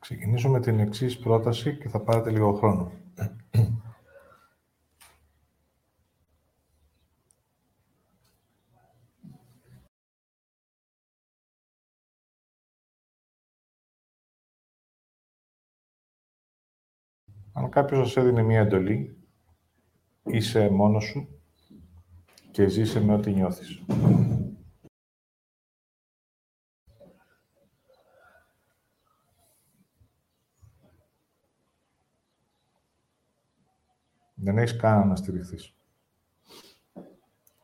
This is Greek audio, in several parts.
Ξεκινήσω με την εξής πρόταση και θα πάρετε λίγο χρόνο. Αν κάποιος σας έδινε μία εντολή, είσαι μόνος σου και ζήσε με ό,τι νιώθεις. Δεν έχεις καν να στηριχθείς.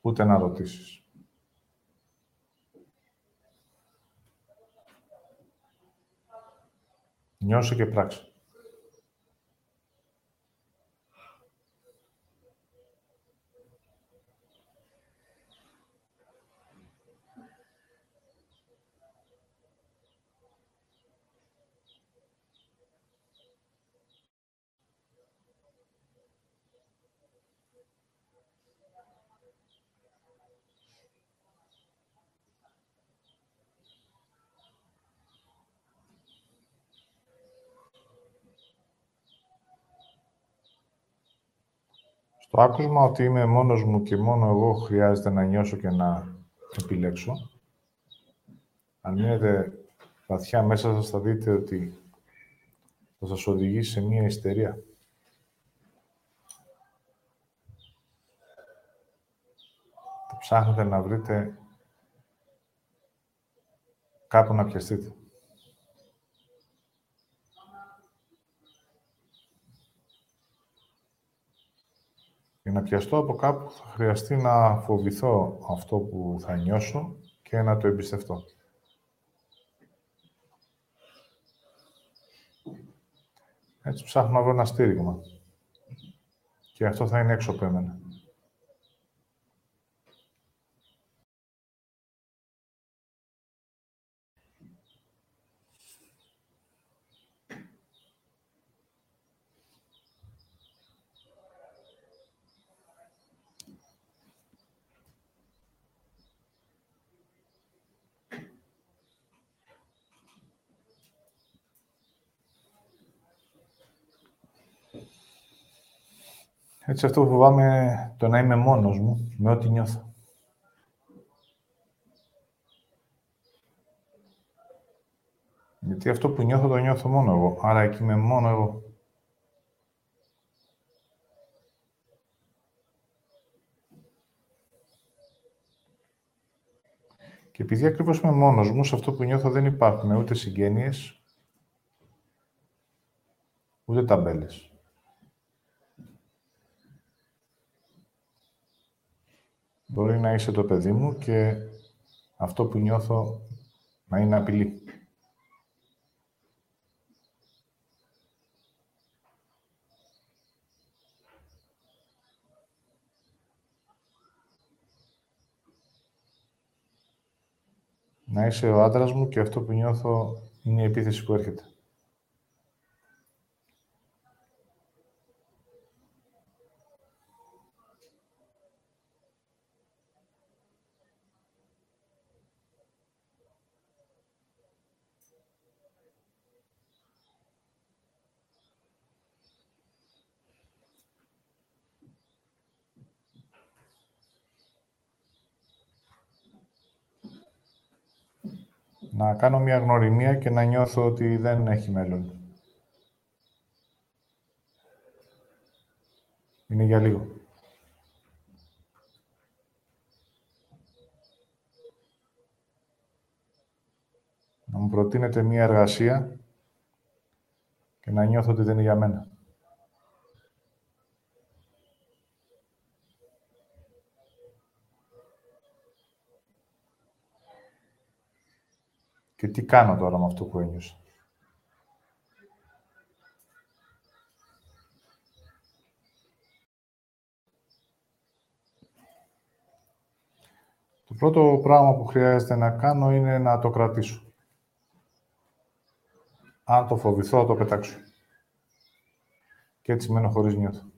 Ούτε να ρωτήσεις. Νιώσε και πράξε. Το άκουσμα ότι είμαι μόνος μου και μόνο εγώ χρειάζεται να νιώσω και να επιλέξω. Αν μείνετε βαθιά μέσα σας, θα δείτε ότι θα σας οδηγήσει σε μία ιστερία. Θα ψάχνετε να βρείτε κάπου να πιαστείτε. Για να πιαστώ από κάπου θα χρειαστεί να φοβηθώ αυτό που θα νιώσω και να το εμπιστευτώ. Έτσι ψάχνω να βρω ένα στήριγμα. Και αυτό θα είναι έξω από εμένα. Έτσι αυτό φοβάμαι το να είμαι μόνος μου, με ό,τι νιώθω. Γιατί αυτό που νιώθω το νιώθω μόνο εγώ. Άρα εκεί είμαι μόνο εγώ. Και επειδή ακριβώς είμαι μόνος μου, σε αυτό που νιώθω δεν υπάρχουν ούτε συγγένειες, ούτε ταμπέλες. Μπορεί να είσαι το παιδί μου και αυτό που νιώθω να είναι απειλή. Να είσαι ο άντρας μου και αυτό που νιώθω είναι η επίθεση που έρχεται. Να κάνω μια γνωριμία και να νιώθω ότι δεν έχει μέλλον. Είναι για λίγο. Να μου προτείνετε μια εργασία και να νιώθω ότι δεν είναι για μένα. Και τι κάνω τώρα με αυτό που ένιωσα. Το πρώτο πράγμα που χρειάζεται να κάνω είναι να το κρατήσω. Αν το φοβηθώ, θα το πετάξω. Και έτσι μένω χωρίς νιώθω.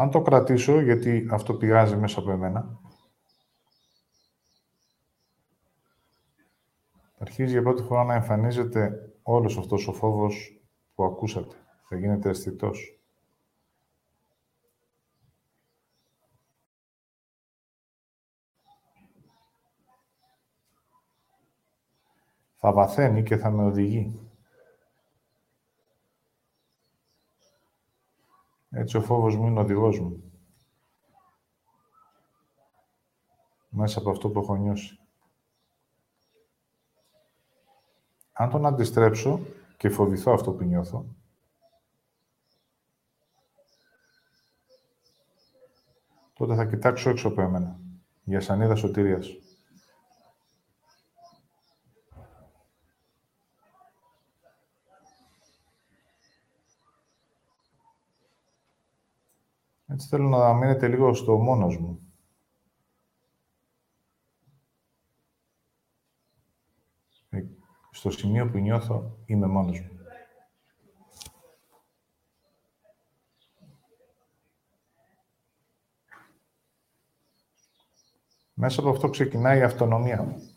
Αν το κρατήσω, γιατί αυτό πηγάζει μέσα από εμένα, αρχίζει για πρώτη φορά να εμφανίζεται όλος αυτός ο φόβος που ακούσατε. Θα γίνεται αισθητός. Θα βαθαίνει και θα με οδηγεί. Έτσι ο φόβος μου είναι ο οδηγός μου. Μέσα από αυτό που έχω νιώσει. Αν τον αντιστρέψω και φοβηθώ αυτό που νιώθω, τότε θα κοιτάξω έξω από εμένα, για σανίδα σωτηρίας. Έτσι θέλω να μείνετε λίγο στο μόνος μου. Ε, στο σημείο που νιώθω είμαι μόνος μου. Μέσα από αυτό ξεκινάει η αυτονομία μου.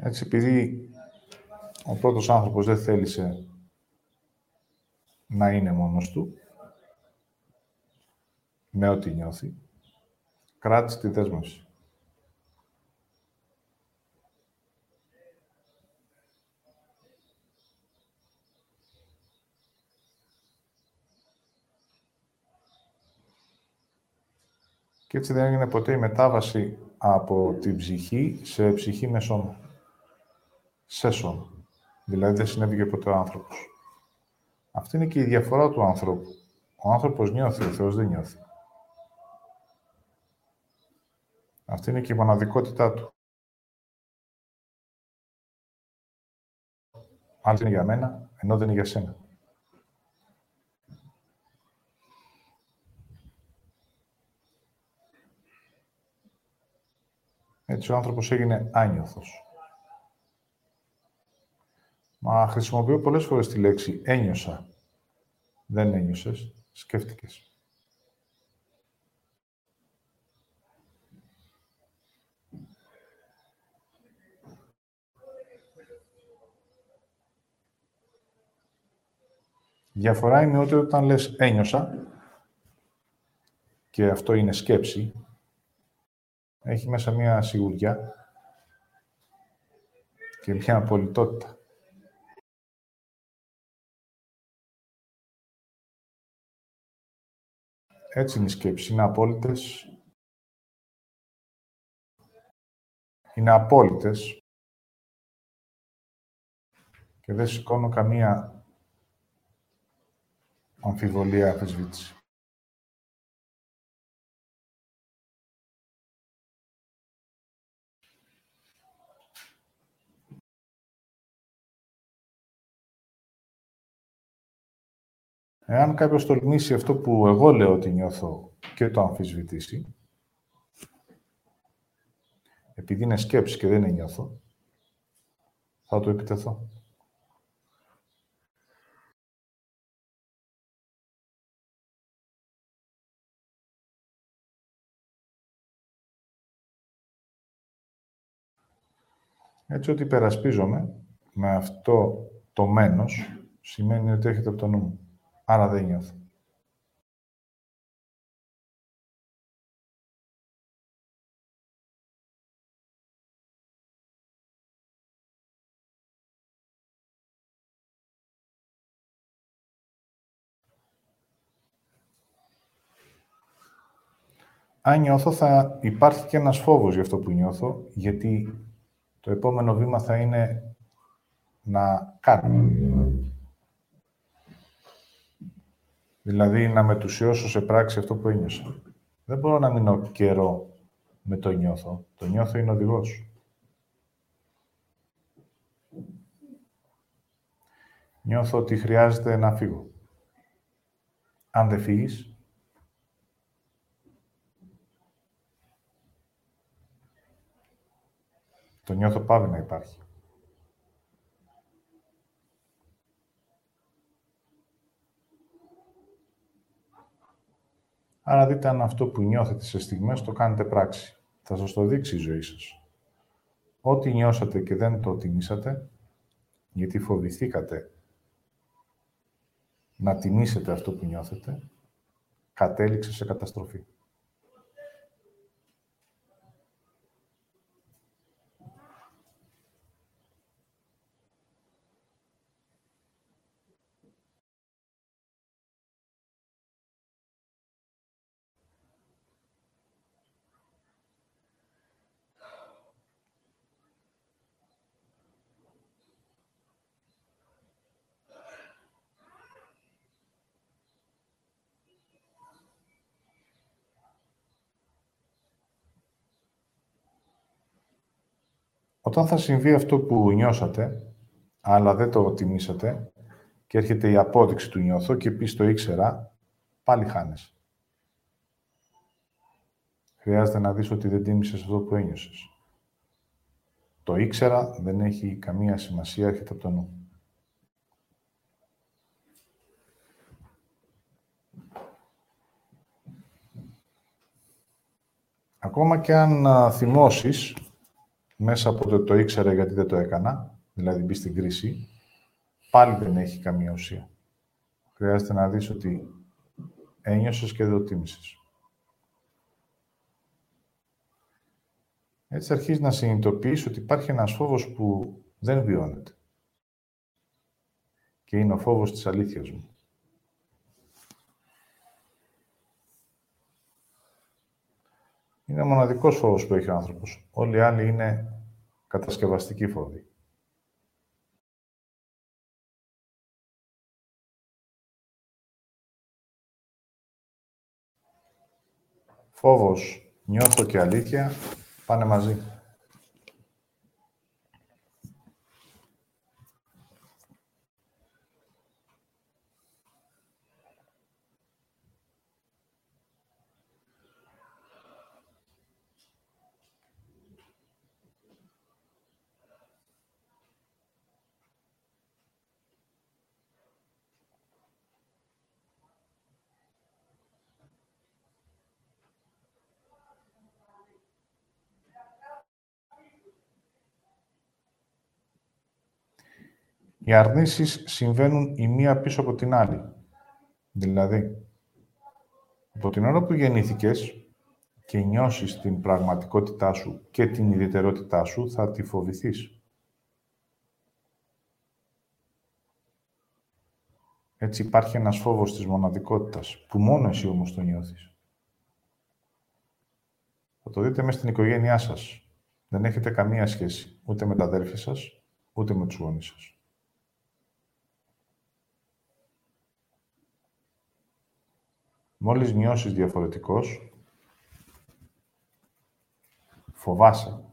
Έτσι, επειδή ο πρώτος άνθρωπος δεν θέλησε να είναι μόνος του, με ό,τι νιώθει, κράτησε τη δέσμευση. Και έτσι δεν έγινε ποτέ η μετάβαση από την ψυχή σε ψυχή με σώμα. Σε σώμα. Δηλαδή δεν συνέβη ποτέ ο άνθρωπος. Αυτή είναι και η διαφορά του ανθρώπου. Ο άνθρωπος νιώθει, ο Θεός δεν νιώθει. Αυτή είναι και η μοναδικότητά του. Άλλο είναι για μένα, ενώ δεν είναι για σένα. Έτσι ο άνθρωπος έγινε άνιωθος. Μα χρησιμοποιώ πολλές φορές τη λέξη ένιωσα. Δεν ένιωσες, σκέφτηκες. Διαφορά είναι ότι όταν λες ένιωσα, και αυτό είναι σκέψη, έχει μέσα μία σιγουριά και μια απολυτότητα. Έτσι είναι η σκέψη. Είναι απόλυτες. Είναι απόλυτες. Και δεν σηκώνω καμία αμφιβολία, αφισβήτηση. Εάν κάποιος τολμήσει αυτό που εγώ λέω ότι νιώθω και το αμφισβητήσει, επειδή είναι σκέψη και δεν είναι νιώθω, θα το επιτεθώ. Έτσι ότι υπερασπίζομαι με αυτό το μένος σημαίνει ότι έχετε από το νου μου. Άρα δεν νιώθω. Αν νιώθω, θα υπάρχει και ένας φόβος για αυτό που νιώθω, γιατί το επόμενο βήμα θα είναι να κάνω. Δηλαδή, να μετουσιώσω σε πράξη αυτό που ένιωσα. Δεν μπορώ να μείνω καιρό με το νιώθω. Το νιώθω είναι οδηγός. Νιώθω ότι χρειάζεται να φύγω. Αν δεν φύγεις, το νιώθω πάβει να υπάρχει. Άρα δείτε αν αυτό που νιώθετε σε στιγμές το κάνετε πράξη. Θα σας το δείξει η ζωή σας. Ό,τι νιώσατε και δεν το τιμήσατε, γιατί φοβηθήκατε να τιμήσετε αυτό που νιώθετε, κατέληξε σε καταστροφή. Όταν θα συμβεί αυτό που νιώσατε, αλλά δεν το τιμήσατε, και έρχεται η απόδειξη του νιώθω και πει το ήξερα, πάλι χάνεσαι. Χρειάζεται να δεις ότι δεν τίμησες αυτό που ένιωσες. Το ήξερα δεν έχει καμία σημασία, έρχεται από το νου. Ακόμα και αν θυμώσεις, μέσα από το το ήξερα γιατί δεν το έκανα, δηλαδή μπει στην κρίση, πάλι δεν έχει καμία ουσία. Χρειάζεται να δεις ότι ένιωσες και δεν το τίμησες. Έτσι αρχίζεις να συνειδητοποιείς ότι υπάρχει ένας φόβος που δεν βιώνεται. Και είναι ο φόβος της αλήθειας μου. Είναι ο μοναδικός φόβος που έχει ο άνθρωπος. Όλοι οι άλλοι είναι κατασκευαστικοί φόβοι. Φόβος, νιώθω και αλήθεια, πάνε μαζί. Οι αρνήσεις συμβαίνουν η μία πίσω από την άλλη. Δηλαδή, από την ώρα που γεννήθηκες και νιώσεις την πραγματικότητά σου και την ιδιαιτερότητά σου, θα τη φοβηθείς. Έτσι υπάρχει ένας φόβος της μοναδικότητας, που μόνο εσύ όμως το νιώθεις. Θα το δείτε μέσα στην οικογένειά σας. Δεν έχετε καμία σχέση ούτε με τα αδέρφια σας, ούτε με τους γονείς σας. Μόλις νιώσεις διαφορετικός, φοβάσαι.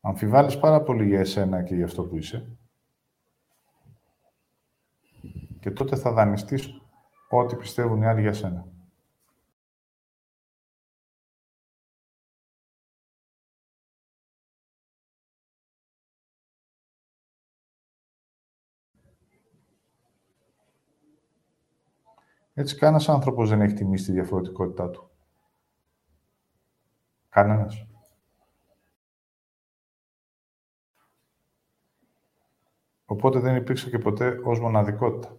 Αμφιβάλλεις πάρα πολύ για εσένα και για αυτό που είσαι. Και τότε θα δανειστείς ό,τι πιστεύουν οι άλλοι για σένα. Έτσι, κανένας άνθρωπος δεν έχει τιμήσει τη διαφορετικότητά του. Κανένας. Οπότε δεν υπήρξε και ποτέ ως μοναδικότητα.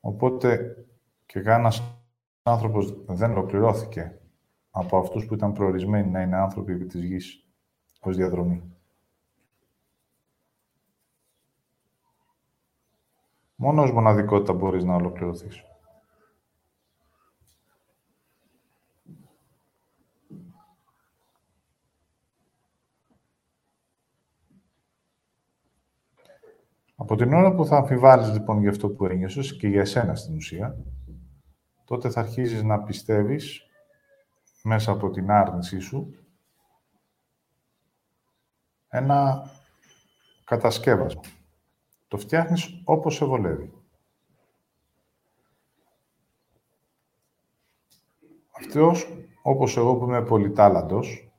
Οπότε και κανένας άνθρωπος δεν ολοκληρώθηκε από αυτούς που ήταν προορισμένοι να είναι άνθρωποι επί της γης ως διαδρομή. Μόνος ως μοναδικότητα μπορείς να ολοκληρωθείς. Από την ώρα που θα αμφιβάλλεις λοιπόν για αυτό που ένιωσες και για εσένα στην ουσία, τότε θα αρχίζεις να πιστεύεις μέσα από την άρνησή σου ένα κατασκεύασμα. Το φτιάχνεις όπως σε βολεύει. Αυτός, όπως εγώ που είμαι πολυτάλαντος,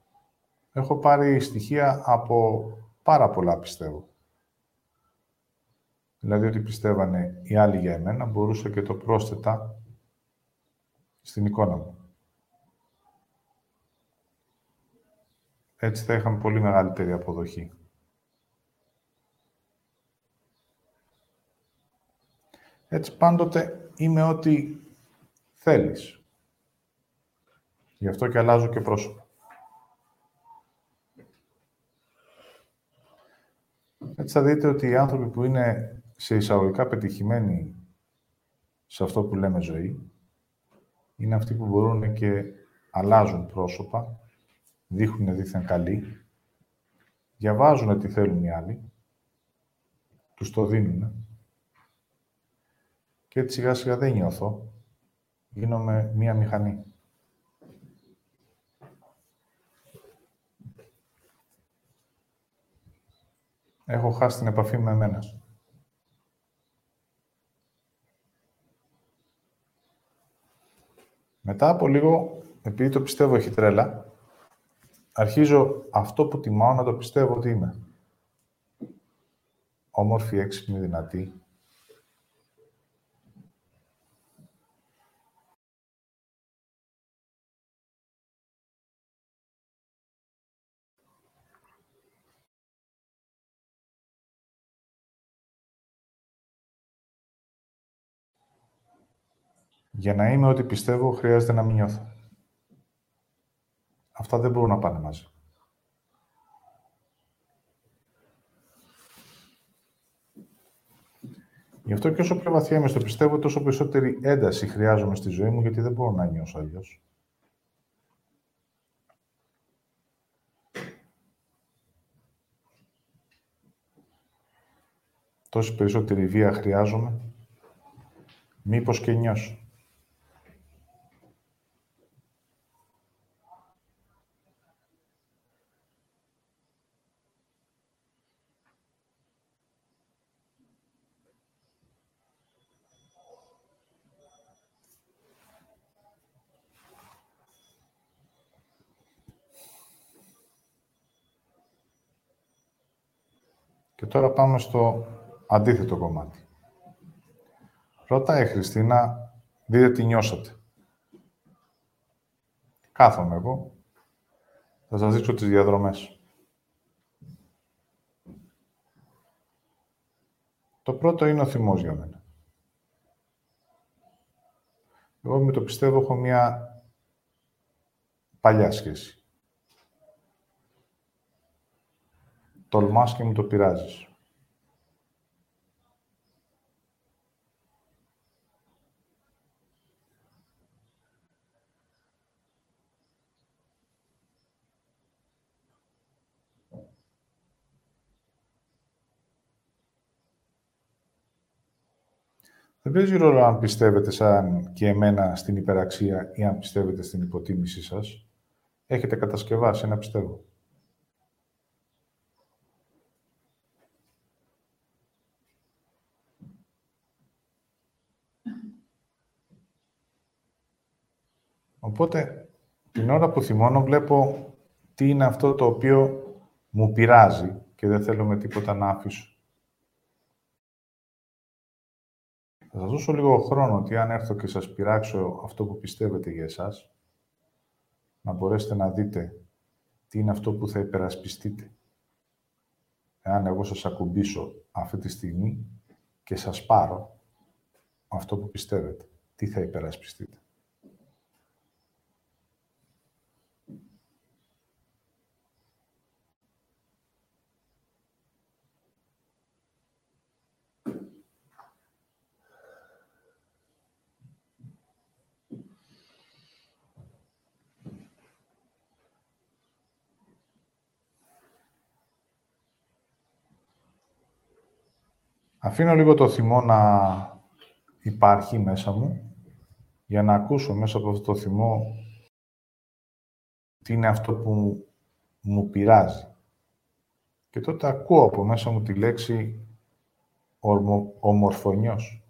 έχω πάρει στοιχεία από πάρα πολλά, πιστεύω. Δηλαδή ότι πιστεύανε οι άλλοι για εμένα, μπορούσα και το πρόσθετα στην εικόνα μου. Έτσι θα είχαμε πολύ μεγαλύτερη αποδοχή. Έτσι πάντοτε είμαι ό,τι θέλεις. Γι' αυτό και αλλάζω και πρόσωπο. Έτσι θα δείτε ότι οι άνθρωποι που είναι σε εισαγωγικά πετυχημένοι σε αυτό που λέμε ζωή, είναι αυτοί που μπορούν και αλλάζουν πρόσωπα, δείχνουν δίθεν καλοί, διαβάζουν τι θέλουν οι άλλοι, τους το δίνουν και έτσι σιγά σιγά δεν νιώθω, γίνομαι μία μηχανή. Έχω χάσει την επαφή με εμένα. Μετά από λίγο, επειδή το πιστεύω έχει τρέλα, αρχίζω αυτό που τιμάω να το πιστεύω ότι είμαι. Όμορφη, έξυπνη, δυνατή. Για να είμαι ό,τι πιστεύω, χρειάζεται να μην νιώθω. Αυτά δεν μπορούν να πάνε μαζί. Γι' αυτό και όσο πιο βαθιά είμαι στο πιστεύω, τόσο περισσότερη ένταση χρειάζομαι στη ζωή μου, γιατί δεν μπορώ να νιώσω αλλιώς. Τόση περισσότερη βία χρειάζομαι, μήπως και νιώσω. Τώρα πάμε στο αντίθετο κομμάτι. Ρωτάει η Χριστίνα, δείτε τι νιώσατε. Κάθομαι εγώ. Θα σας δείξω τις διαδρομές. Το πρώτο είναι ο θυμός για μένα. Εγώ με το πιστεύω έχω μια παλιά σχέση. Τολμάς και μου το πειράζεις. Δεν παίζει ρόλο αν πιστεύετε σαν και εμένα στην υπεραξία ή αν πιστεύετε στην υποτίμησή σας. Έχετε κατασκευάσει ένα πιστεύω. Οπότε, την ώρα που θυμώνω, βλέπω τι είναι αυτό το οποίο μου πειράζει και δεν θέλω με τίποτα να αφήσω. Θα σας δώσω λίγο χρόνο ότι αν έρθω και σας πειράξω αυτό που πιστεύετε για εσάς, να μπορέσετε να δείτε τι είναι αυτό που θα υπερασπιστείτε. Εάν εγώ σας ακουμπήσω αυτή τη στιγμή και σας πάρω αυτό που πιστεύετε, τι θα υπερασπιστείτε. Αφήνω λίγο το θυμό να υπάρχει μέσα μου, για να ακούσω μέσα από αυτό το θυμό τι είναι αυτό που μου, μου πειράζει. Και τότε ακούω από μέσα μου τη λέξη ορμο, ομορφωνιός.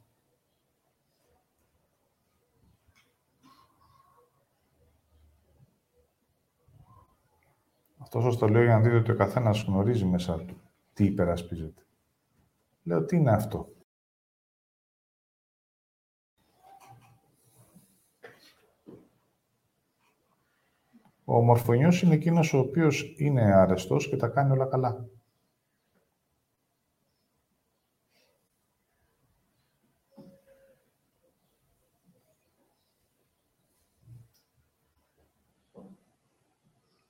Αυτό σας το λέω για να δείτε ότι ο καθένας γνωρίζει μέσα του τι υπερασπίζεται. Λέω, τι είναι αυτό; Ο ομορφωνιός είναι εκείνος ο οποίος είναι αρεστός και τα κάνει όλα καλά.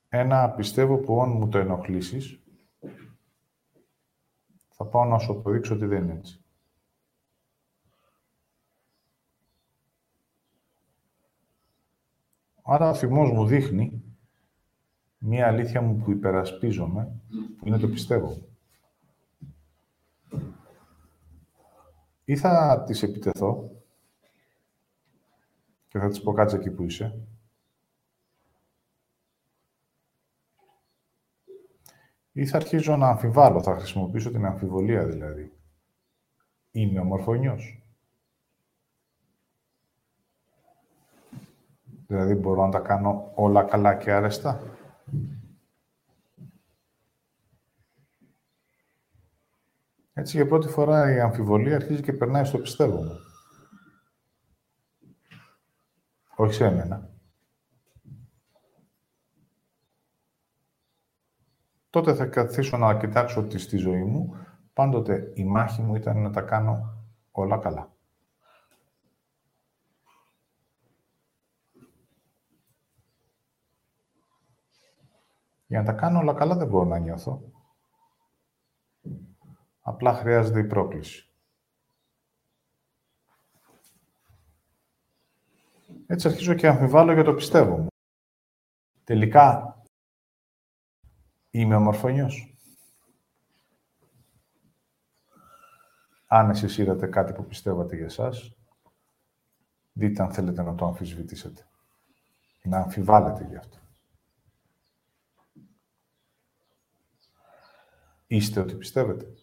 Ένα πιστεύω που αν μου το ενοχλήσεις, θα πάω να σου αποδείξω ότι δεν είναι έτσι. Άρα ο θυμός μου δείχνει μία αλήθεια μου που υπερασπίζομαι, που είναι το πιστεύω. Ή θα της επιτεθώ και θα της πω κάτσε εκεί που είσαι. Ή θα αρχίζω να αμφιβάλλω, θα χρησιμοποιήσω την αμφιβολία δηλαδή. Είμαι ομορφωνιός. Δηλαδή μπορώ να τα κάνω όλα καλά και αρεστά. Έτσι για πρώτη φορά η αμφιβολία αρχίζει και περνάει στο πιστεύω μου. Όχι σε εμένα. Τότε θα καθίσω να κοιτάξω ότι στη ζωή μου πάντοτε η μάχη μου ήταν να τα κάνω όλα καλά. Για να τα κάνω όλα καλά δεν μπορώ να νιώθω. Απλά χρειάζεται η πρόκληση. Έτσι αρχίζω και αμφιβάλλω για το πιστεύω μου. Τελικά, είμαι ομορφωνιός. Αν εσείς είδατε κάτι που πιστεύατε για εσάς, δείτε αν θέλετε να το αμφισβητήσετε. Να αμφιβάλλετε γι' αυτό. Είστε ότι πιστεύετε.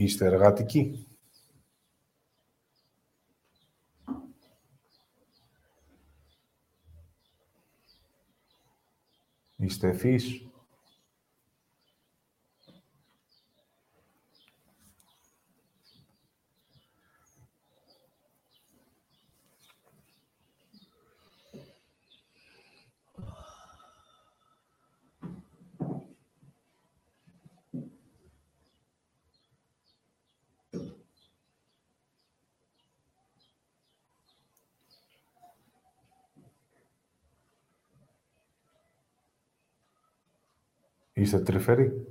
Είστε εργατικοί. Είστε ευφύς. Είστε τρυφεροί.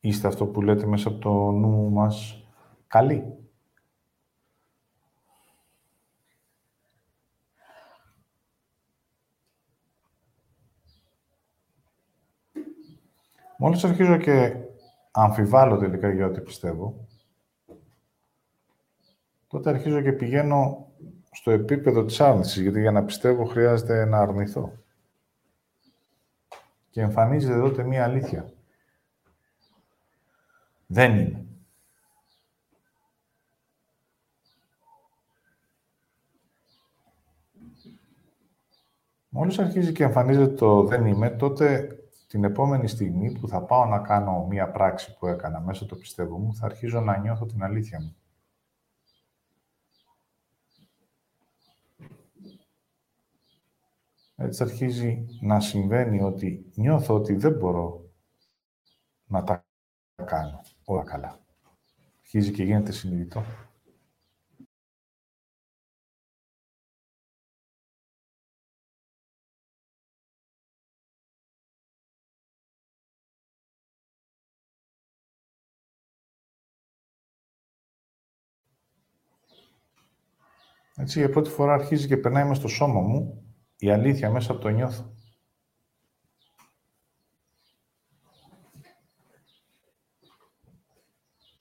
Είστε αυτό που λέτε μέσα από το νου μας καλή. Μόλις αρχίζω και αμφιβάλλω τελικά για ό,τι πιστεύω, τότε αρχίζω και πηγαίνω στο επίπεδο της άρνησης, γιατί για να πιστεύω χρειάζεται να αρνηθώ. Και εμφανίζεται τότε μία αλήθεια. Δεν είναι. Μόλις αρχίζει και εμφανίζεται το «δεν είμαι», τότε την επόμενη στιγμή που θα πάω να κάνω μία πράξη που έκανα μέσα το πιστεύω μου, θα αρχίζω να νιώθω την αλήθεια μου. Έτσι αρχίζει να συμβαίνει ότι νιώθω ότι δεν μπορώ να τα κάνω όλα καλά. Αρχίζει και γίνεται συνειδητό. Έτσι, για πρώτη φορά αρχίζει και περνάει μέσα στο σώμα μου η αλήθεια μέσα από το νιώθω.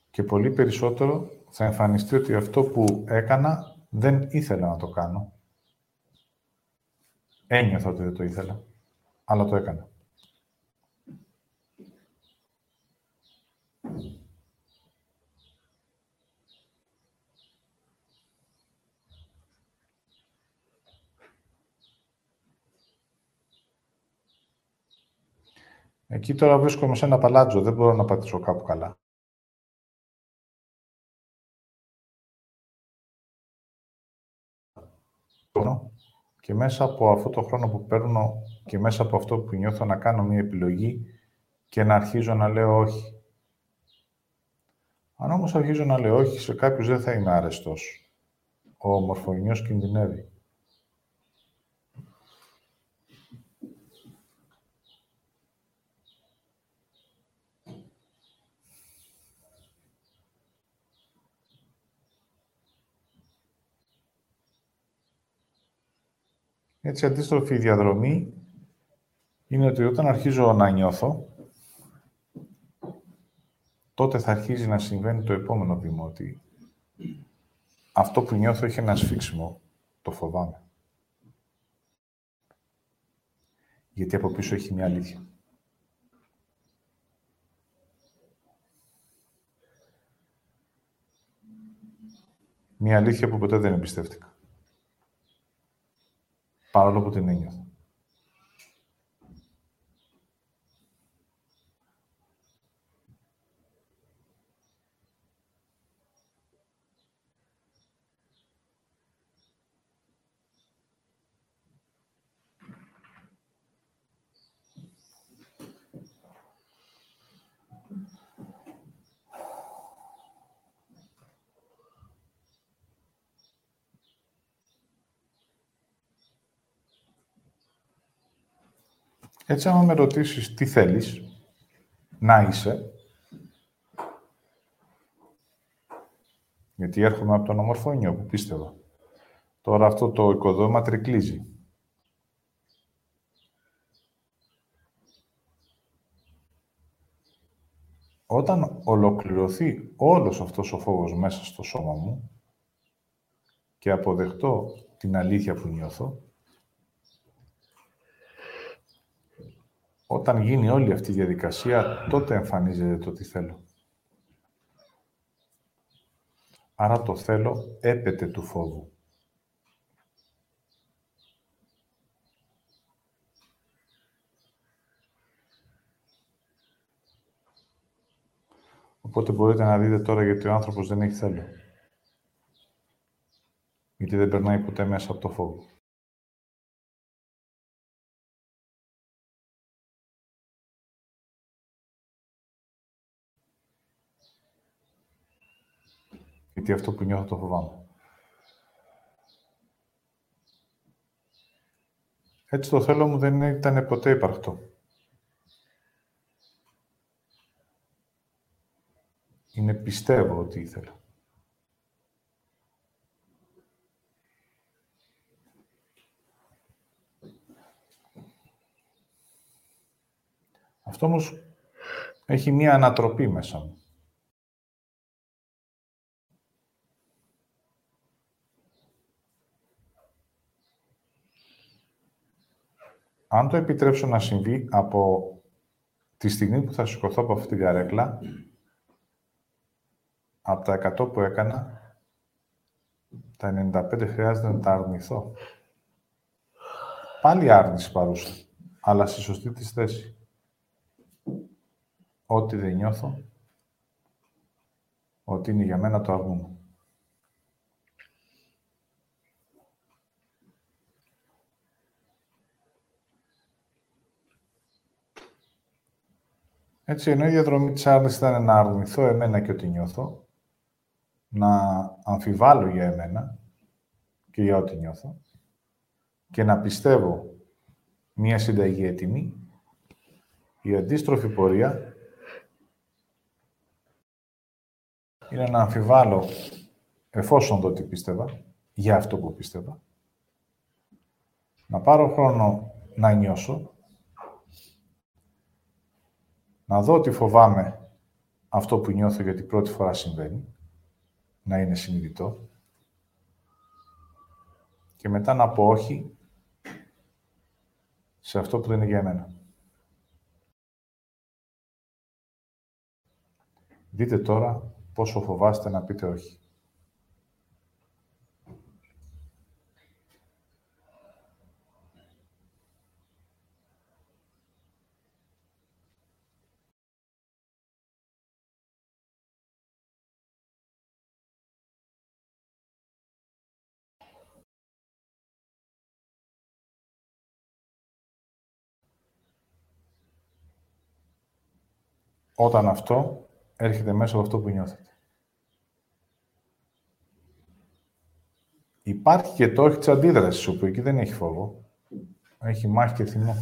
Και πολύ περισσότερο θα εμφανιστεί ότι αυτό που έκανα δεν ήθελα να το κάνω. Ένιωθα ότι δεν το ήθελα, αλλά το έκανα. Εκεί τώρα βρίσκομαι σε ένα παλάτζο, δεν μπορώ να πατήσω κάπου καλά. Και μέσα από αυτό το χρόνο που παίρνω και μέσα από αυτό που νιώθω να κάνω μια επιλογή και να αρχίζω να λέω όχι. Αν όμως αρχίζω να λέω όχι, σε κάποιους δεν θα είμαι άρεστος. Ο μορφογενειός κινδυνεύει. Έτσι, αντίστροφη διαδρομή είναι ότι όταν αρχίζω να νιώθω, τότε θα αρχίζει να συμβαίνει το επόμενο βήμα, ότι αυτό που νιώθω έχει ένα σφίξιμο, το φοβάμαι. Γιατί από πίσω έχει μια αλήθεια. Μια αλήθεια που ποτέ δεν εμπιστεύτηκα παρόλο που την ένιωθα. Έτσι, άμα με ρωτήσεις τι θέλεις να είσαι, γιατί έρχομαι από τον ομορφόνιο που πίστευα. Τώρα αυτό το οικοδόμα τρικλίζει. Όταν ολοκληρωθεί όλος αυτός ο φόβος μέσα στο σώμα μου και αποδεχτώ την αλήθεια που νιώθω, Όταν γίνει όλη αυτή η διαδικασία, τότε εμφανίζεται το τι θέλω. Άρα το θέλω έπεται του φόβου. Οπότε μπορείτε να δείτε τώρα γιατί ο άνθρωπος δεν έχει θέλω. Γιατί δεν περνάει ποτέ μέσα από το φόβο. Γιατί αυτό που νιώθω το φοβάμαι. Έτσι το θέλω μου δεν ήταν ποτέ υπαρκτό. Είναι πιστεύω ότι ήθελα. Αυτό όμως έχει μία ανατροπή μέσα μου. Αν το επιτρέψω να συμβεί από τη στιγμή που θα σηκωθώ από αυτή την καρέκλα, από τα 100 που έκανα, τα 95 χρειάζεται να τα αρνηθώ. Πάλι άρνηση παρούσα, αλλά στη σωστή της θέση. Ό,τι δεν νιώθω, ότι είναι για μένα το αρνούμαι. Έτσι, ενώ η διαδρομή της άρνησης ήταν να αρνηθώ εμένα και ό,τι νιώθω, να αμφιβάλλω για εμένα και για ό,τι νιώθω και να πιστεύω μία συνταγή έτοιμη, η αντίστροφη πορεία είναι να αμφιβάλλω, εφόσον το τι πίστευα, για αυτό που πίστευα. Να πάρω χρόνο να νιώσω. Να δω ότι φοβάμαι αυτό που νιώθω γιατί πρώτη φορά συμβαίνει. Να είναι συνειδητό. Και μετά να πω όχι σε αυτό που δεν είναι για μένα. Δείτε τώρα πόσο φοβάστε να πείτε όχι. Όταν αυτό έρχεται μέσα από αυτό που νιώθετε. Υπάρχει και το όχι της αντίδρασης, όπου εκεί δεν έχει φόβο. Έχει μάχη και θυμό.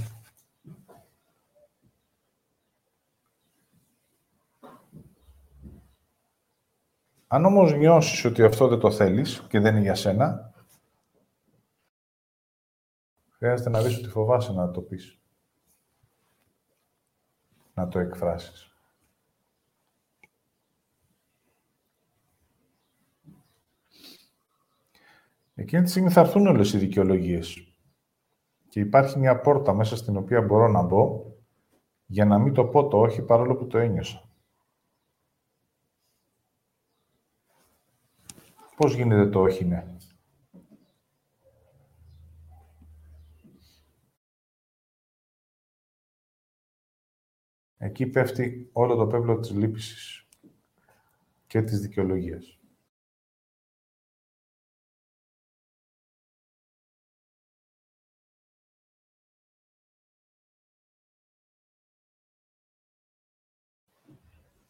Αν όμως νιώσεις ότι αυτό δεν το θέλεις και δεν είναι για σένα, χρειάζεται να δεις ότι φοβάσαι να το πεις. Να το εκφράσεις. Εκείνη τη στιγμή θα έρθουν όλες οι δικαιολογίες. Και υπάρχει μια πόρτα μέσα στην οποία μπορώ να μπω για να μην το πω το όχι παρόλο που το ένιωσα. Πώς γίνεται το όχι ναι; Εκεί πέφτει όλο το πέπλο της λύπησης και της δικαιολογίας.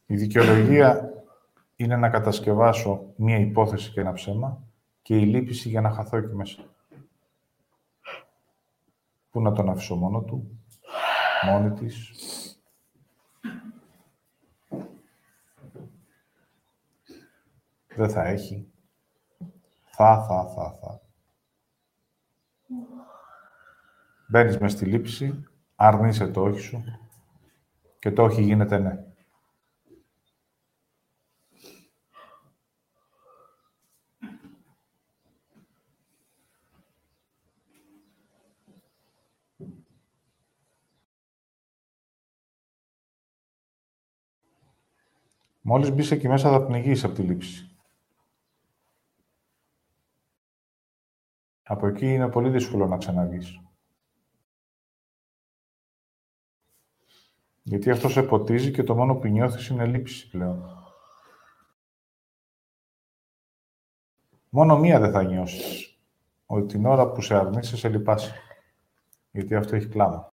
Η δικαιολογία είναι να κατασκευάσω μία υπόθεση και ένα ψέμα και η λύπηση για να χαθώ εκεί μέσα. Πού να τον αφήσω μόνο του, μόνη της. Δεν θα έχει. Θα, θα, θα, θα. Μπαίνεις μες στη λήψη, αρνείσαι το όχι σου και το όχι γίνεται ναι. Μόλις μπεις εκεί μέσα θα πνιγείς από τη λήψη. Από εκεί είναι πολύ δύσκολο να ξαναβγείς. Γιατί αυτό σε ποτίζει και το μόνο που νιώθεις είναι λήψη πλέον. Μόνο μία δεν θα νιώσεις. Ότι την ώρα που σε αρνείσαι, σε λυπάσαι. Γιατί αυτό έχει κλάμα.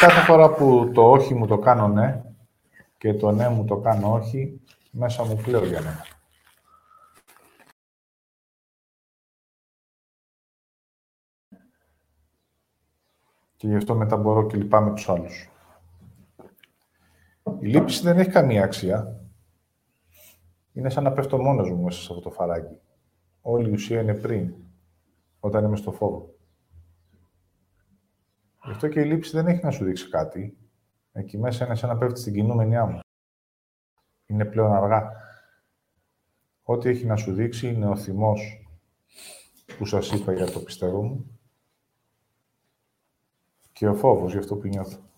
Κάθε φορά που το όχι μου το κάνω ναι και το ναι μου το κάνω όχι, μέσα μου πλέον για ναι. Και γι' αυτό μετά μπορώ και λυπάμαι τους άλλους. Η λύπηση δεν έχει καμία αξία. Είναι σαν να πέφτω μόνος μου μέσα σε αυτό το φαράγγι. Όλη η ουσία είναι πριν, όταν είμαι στο φόβο. Γι' αυτό και η λήψη δεν έχει να σου δείξει κάτι. Εκεί μέσα είναι σαν να πέφτει στην κινούμενιά μου. Είναι πλέον αργά. Ό,τι έχει να σου δείξει είναι ο θυμός που σας είπα για το πιστεύω μου και ο φόβος για αυτό που νιώθω.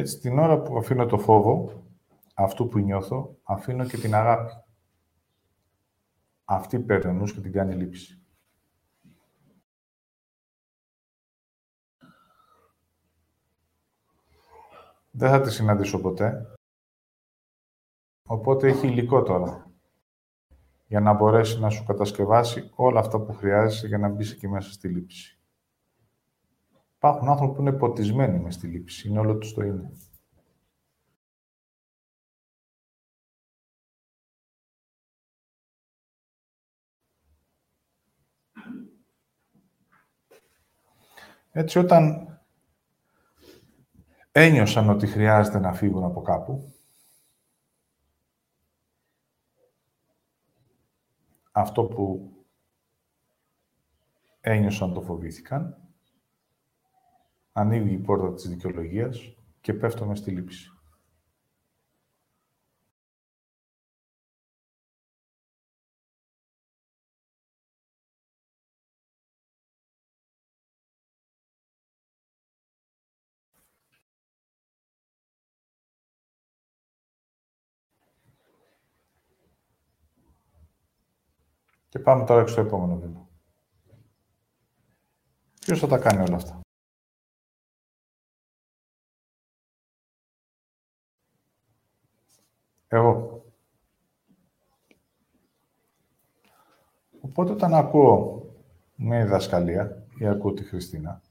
Έτσι, την ώρα που αφήνω το φόβο, αυτού που νιώθω, αφήνω και την αγάπη. Αυτή παίρνει ο νους και την κάνει λήψη. Δεν θα τη συναντήσω ποτέ. Οπότε έχει υλικό τώρα για να μπορέσει να σου κατασκευάσει όλα αυτά που χρειάζεσαι για να μπεις εκεί μέσα στη λήψη. Υπάρχουν άνθρωποι που είναι ποτισμένοι μες στη λήψη. Είναι όλο τους το είναι. Έτσι, όταν ένιωσαν ότι χρειάζεται να φύγουν από κάπου, αυτό που ένιωσαν το φοβήθηκαν, ανοίγει η πόρτα της δικαιολογίας και πέφτουμε στη λήψη. Και πάμε τώρα στο επόμενο βήμα. Ποιος θα τα κάνει όλα αυτά; Εγώ. Οπότε όταν ακούω μια διδασκαλία ή ακούω τη Χριστίνα,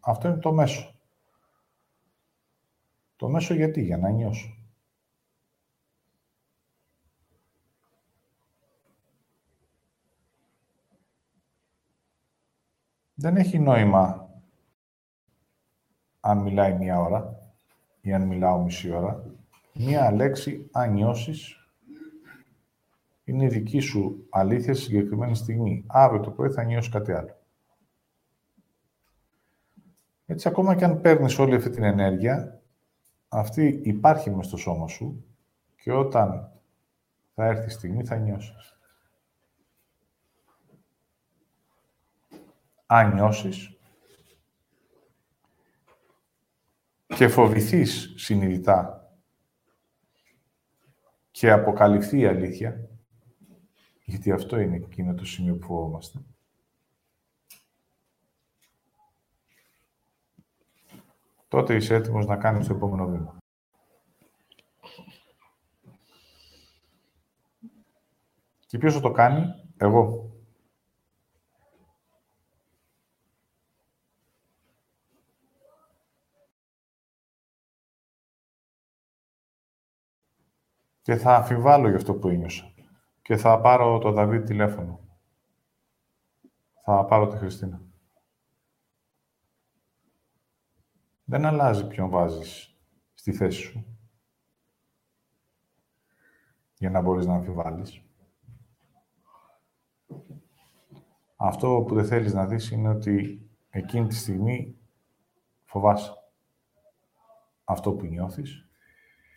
αυτό είναι το μέσο. Το μέσο γιατί, για να νιώσω. Δεν έχει νόημα αν μιλάει μία ώρα ή αν μιλάω μισή ώρα. Μία λέξη, αν νιώσεις, είναι η δική σου αλήθεια στη συγκεκριμένη στιγμή. Αύριο το πρωί θα νιώσεις κάτι άλλο. Έτσι, ακόμα και αν παίρνεις όλη αυτή την ενέργεια, αυτή υπάρχει μες στο σώμα σου και όταν θα έρθει η στιγμή θα νιώσεις. αν νιώσεις και φοβηθείς συνειδητά και αποκαλυφθεί η αλήθεια, γιατί αυτό είναι εκείνο το σημείο που φοβόμαστε, τότε είσαι έτοιμος να κάνεις το επόμενο βήμα. Και ποιος θα το κάνει, εγώ. Και θα αφιβάλλω για αυτό που ένιωσα. Και θα πάρω το Δαβίδ τηλέφωνο. Θα πάρω τη Χριστίνα. Δεν αλλάζει ποιον βάζεις στη θέση σου. Για να μπορείς να αμφιβάλλεις. Αυτό που δεν θέλεις να δεις είναι ότι εκείνη τη στιγμή φοβάσαι αυτό που νιώθεις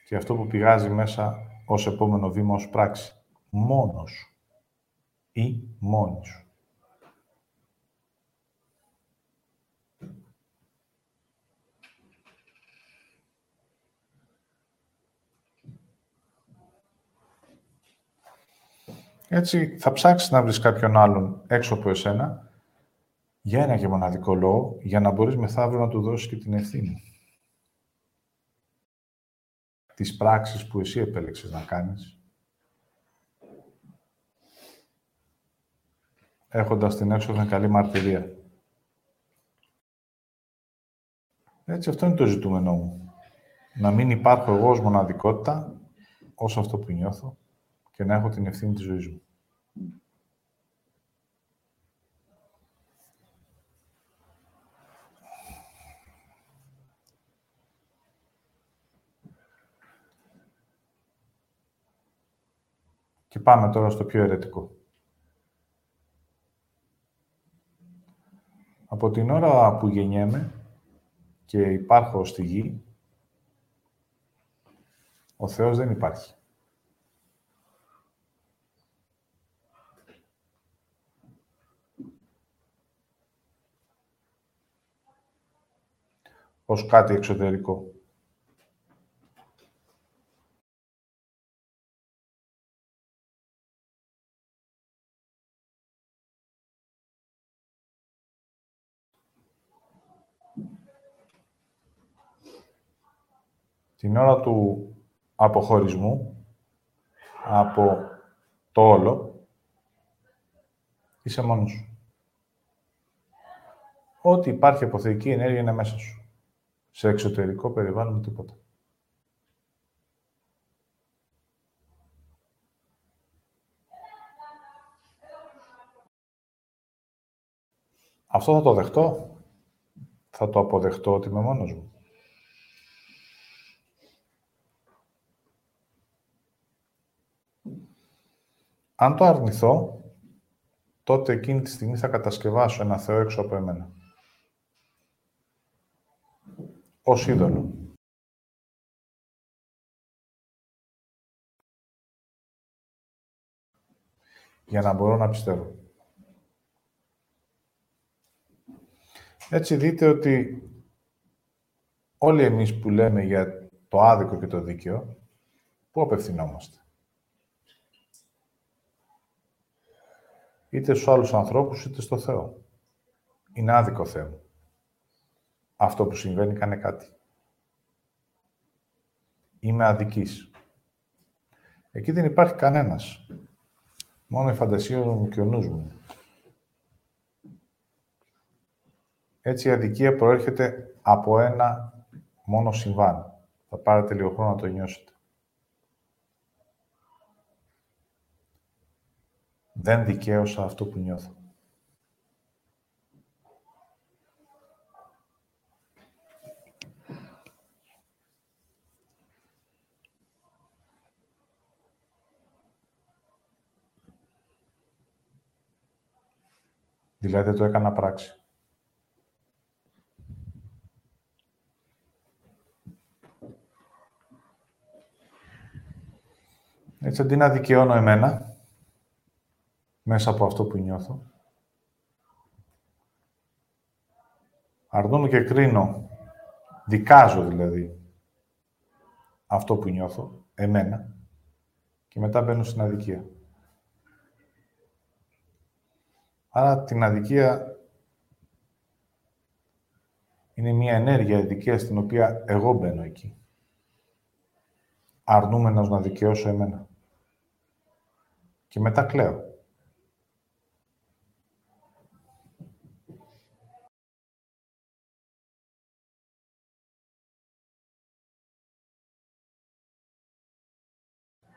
και αυτό που πηγάζει μέσα ως επόμενο βήμα ως πράξη. Μόνος ή μόνη σου. Έτσι, θα ψάξεις να βρεις κάποιον άλλον έξω από εσένα για ένα και μοναδικό λόγο, για να μπορείς μεθαύριο να του δώσεις και την ευθύνη τις πράξεις που εσύ επέλεξες να κάνεις, έχοντας την έξοδο καλή μαρτυρία. Έτσι, αυτό είναι το ζητούμενό μου. Να μην υπάρχω εγώ ως μοναδικότητα, ως αυτό που νιώθω, και να έχω την ευθύνη της ζωής μου. Και πάμε τώρα στο πιο αιρετικό. Από την ώρα που γεννιέμαι και υπάρχω στη γη, ο Θεός δεν υπάρχει. ως κάτι εξωτερικό. Την ώρα του αποχωρισμού, από το όλο, είσαι μόνος σου. Ό,τι υπάρχει από θεϊκή ενέργεια είναι μέσα σου. Σε εξωτερικό περιβάλλον τίποτα. Αυτό θα το δεχτώ. Θα το αποδεχτώ ότι είμαι μόνος μου. Αν το αρνηθώ, τότε εκείνη τη στιγμή θα κατασκευάσω ένα Θεό έξω από εμένα. Ως είδωλο. Για να μπορώ να πιστεύω. Έτσι δείτε ότι όλοι εμείς που λέμε για το άδικο και το δίκαιο, πού απευθυνόμαστε; Είτε στους άλλους ανθρώπους, είτε στο Θεό. Είναι άδικο Θεό. Αυτό που συμβαίνει κάνε κάτι. Είμαι αδικής. Εκεί δεν υπάρχει κανένας. Μόνο η φαντασία μου και ο νους μου. Έτσι η αδικία προέρχεται από ένα μόνο συμβάν. Θα πάρετε λίγο χρόνο να το νιώσετε. Δεν δικαίωσα αυτό που νιώθω. Δηλαδή το έκανα πράξη. Έτσι, αντί να δικαιώνω εμένα, μέσα από αυτό που νιώθω, αρνούμαι και κρίνω, δικάζω δηλαδή, αυτό που νιώθω, εμένα, και μετά μπαίνω στην αδικία. Άρα την αδικία είναι μια ενέργεια αδικίας στην οποία εγώ μπαίνω εκεί. Αρνούμενος να δικαιώσω εμένα. Και μετά κλαίω.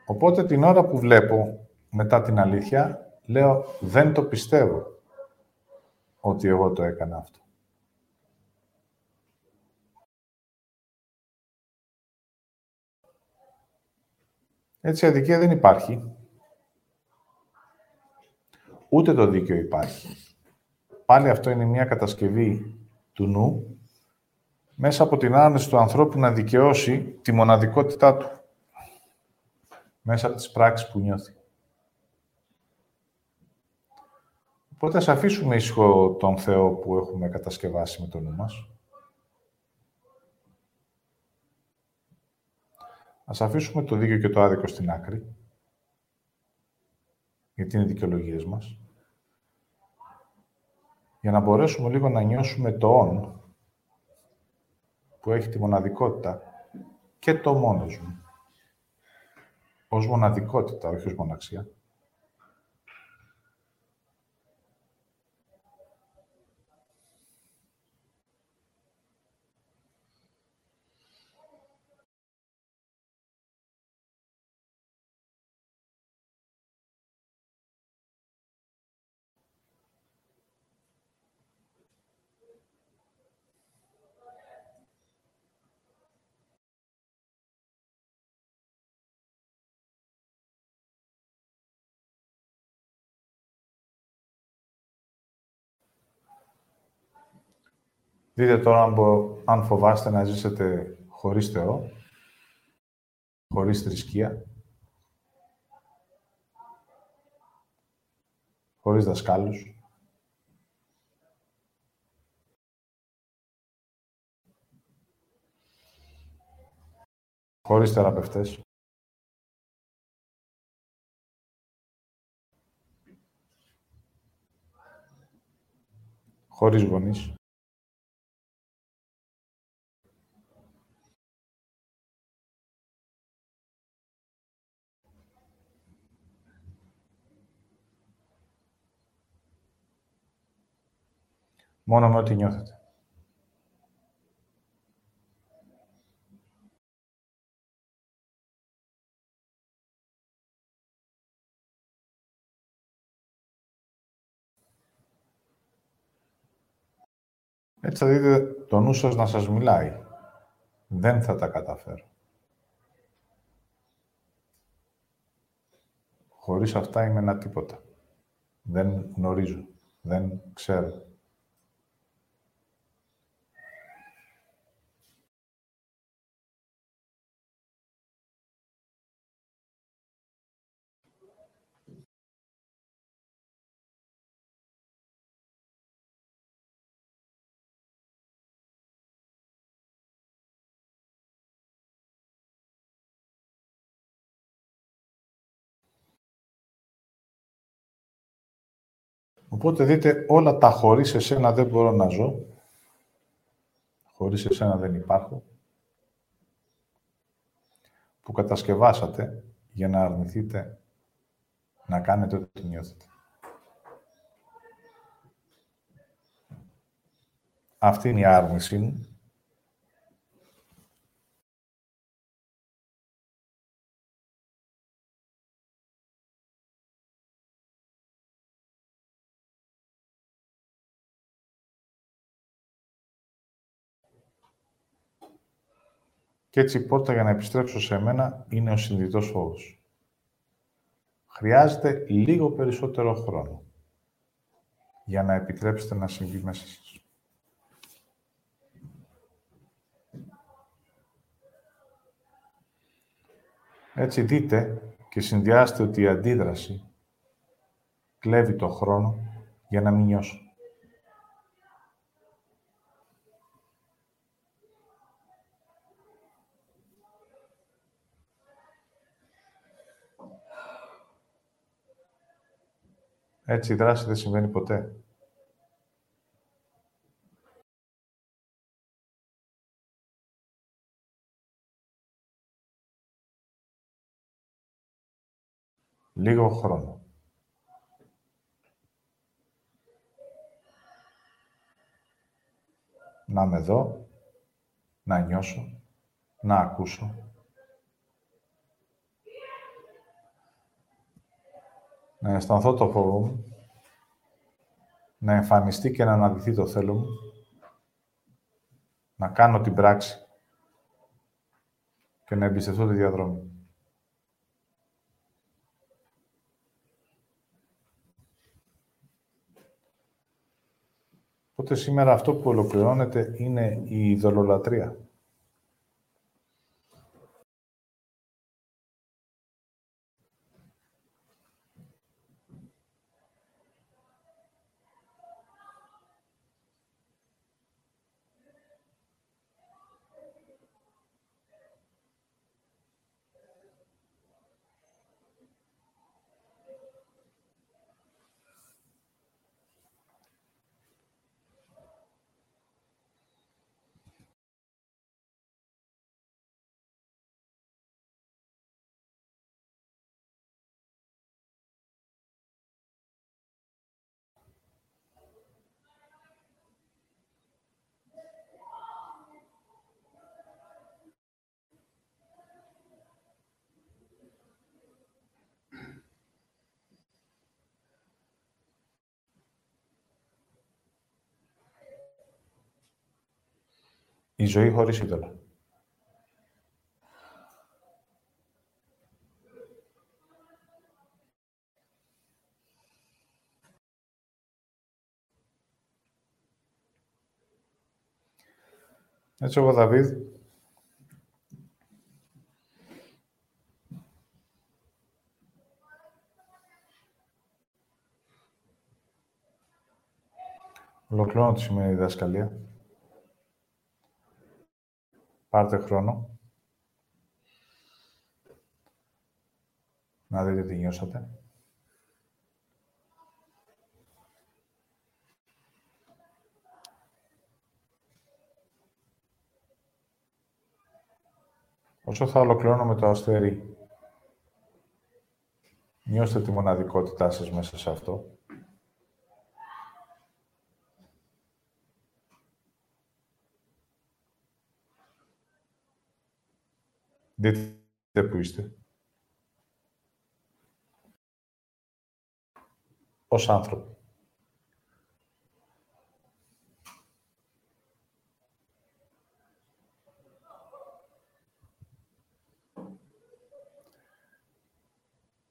Οπότε την ώρα που βλέπω μετά την αλήθεια, λέω δεν το πιστεύω ότι εγώ το έκανα αυτό. Έτσι, αδικία δεν υπάρχει. Ούτε το δίκαιο υπάρχει. Πάλι αυτό είναι μια κατασκευή του νου μέσα από την άνεση του ανθρώπου να δικαιώσει τη μοναδικότητά του. Μέσα από τις πράξεις που νιώθει. Οπότε ας αφήσουμε ήσυχο τον Θεό που έχουμε κατασκευάσει με το νου μας. Ας αφήσουμε το δίκαιο και το άδικο στην άκρη, γιατί είναι δικαιολογίες μας, για να μπορέσουμε λίγο να νιώσουμε το «ον» που έχει τη μοναδικότητα και το μόνος μου. Ως μοναδικότητα, όχι ως μοναξία. Δείτε τώρα αν, φοβάστε να ζήσετε χωρίς Θεό, χωρίς θρησκεία, χωρίς δασκάλους. Χωρίς θεραπευτές. Χωρίς γονείς. Μόνο με ό,τι νιώθετε. Έτσι θα δείτε το νου σας να σας μιλάει. Δεν θα τα καταφέρω. Χωρίς αυτά είμαι ένα τίποτα. Δεν γνωρίζω. Δεν ξέρω. Οπότε δείτε όλα τα χωρίς εσένα δεν μπορώ να ζω. Χωρίς εσένα δεν υπάρχω. Που κατασκευάσατε για να αρνηθείτε να κάνετε ό,τι νιώθετε. Αυτή είναι η άρνησή μου Και έτσι η πόρτα για να επιστρέψω σε μένα είναι ο συνδυτός φόβος. Χρειάζεται λίγο περισσότερο χρόνο για να επιτρέψετε να συμβεί μέσα σας. Έτσι δείτε και συνδυάστε ότι η αντίδραση κλέβει το χρόνο για να μην νιώσω. Έτσι η δράση δεν συμβαίνει ποτέ. Λίγο χρόνο. Να είμαι εδώ, να νιώσω, να ακούσω, να αισθανθώ το φόβο μου, να εμφανιστεί και να αναδυθεί το θέλω μου, να κάνω την πράξη και να εμπιστευτώ τη διαδρομή. Οπότε σήμερα αυτό που ολοκληρώνεται είναι η ειδωλολατρία. Η ζωή χωρίς είδωλα. Έτσι ο Δαβίδ Ολοκληρώνω τη σημερινή διδασκαλία. Πάρτε χρόνο. Να δείτε τι νιώσατε. Όσο θα ολοκληρώνω με το αστέρι, νιώστε τη μοναδικότητά σας μέσα σε αυτό. Δείτε που είστε. Ως άνθρωπο.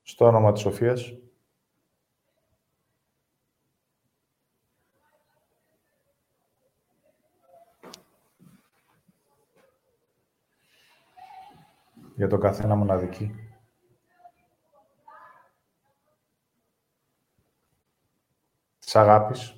Στο όνομα της Σοφίας. Καθένα μοναδική. Της αγάπης.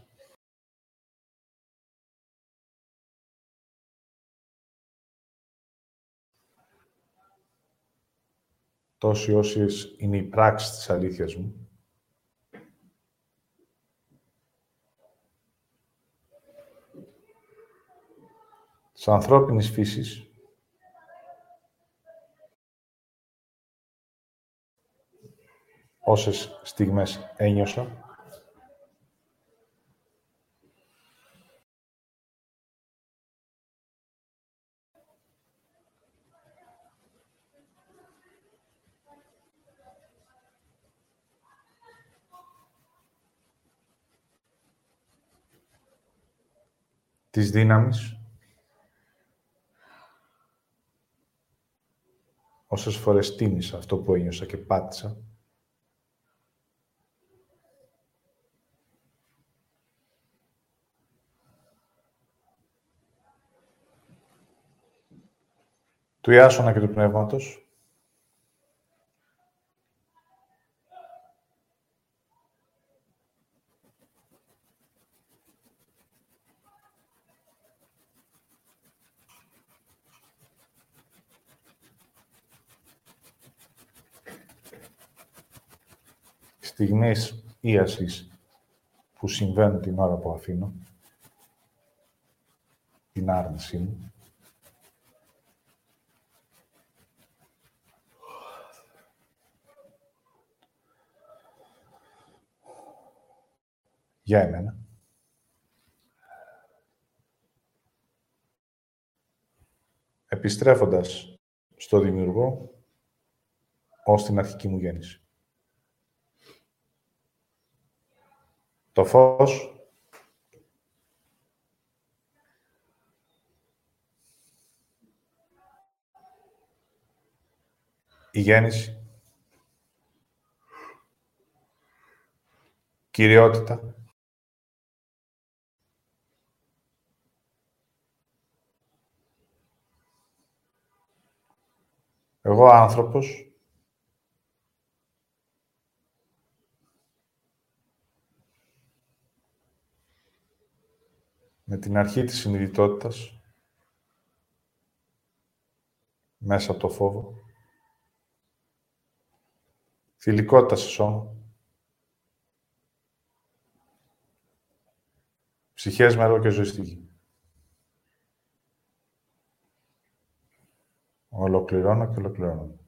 τόσοι όσοι είναι η πράξη της αλήθειας μου. Της ανθρώπινης φύσης, όσες στιγμές ένιωσα, της δύναμης, όσες φορές τίμησα αυτό που ένιωσα και πάτησα, του Ιάσονα και του Πνεύματος, στιγμές ίασης που συμβαίνουν την ώρα που αφήνω, την άρνησή μου. Για εμένα. Επιστρέφοντας στο δημιουργό ως την αρχική μου γέννηση. Το φως η γέννηση, κυριότητα, εγώ άνθρωπος, με την αρχή της συνειδητότητας μέσα από το φόβο. Θηλυκότητα σε σώμα. Ψυχές με έργο και ζωή στη γη. Ολοκληρώνω και ολοκληρώνω.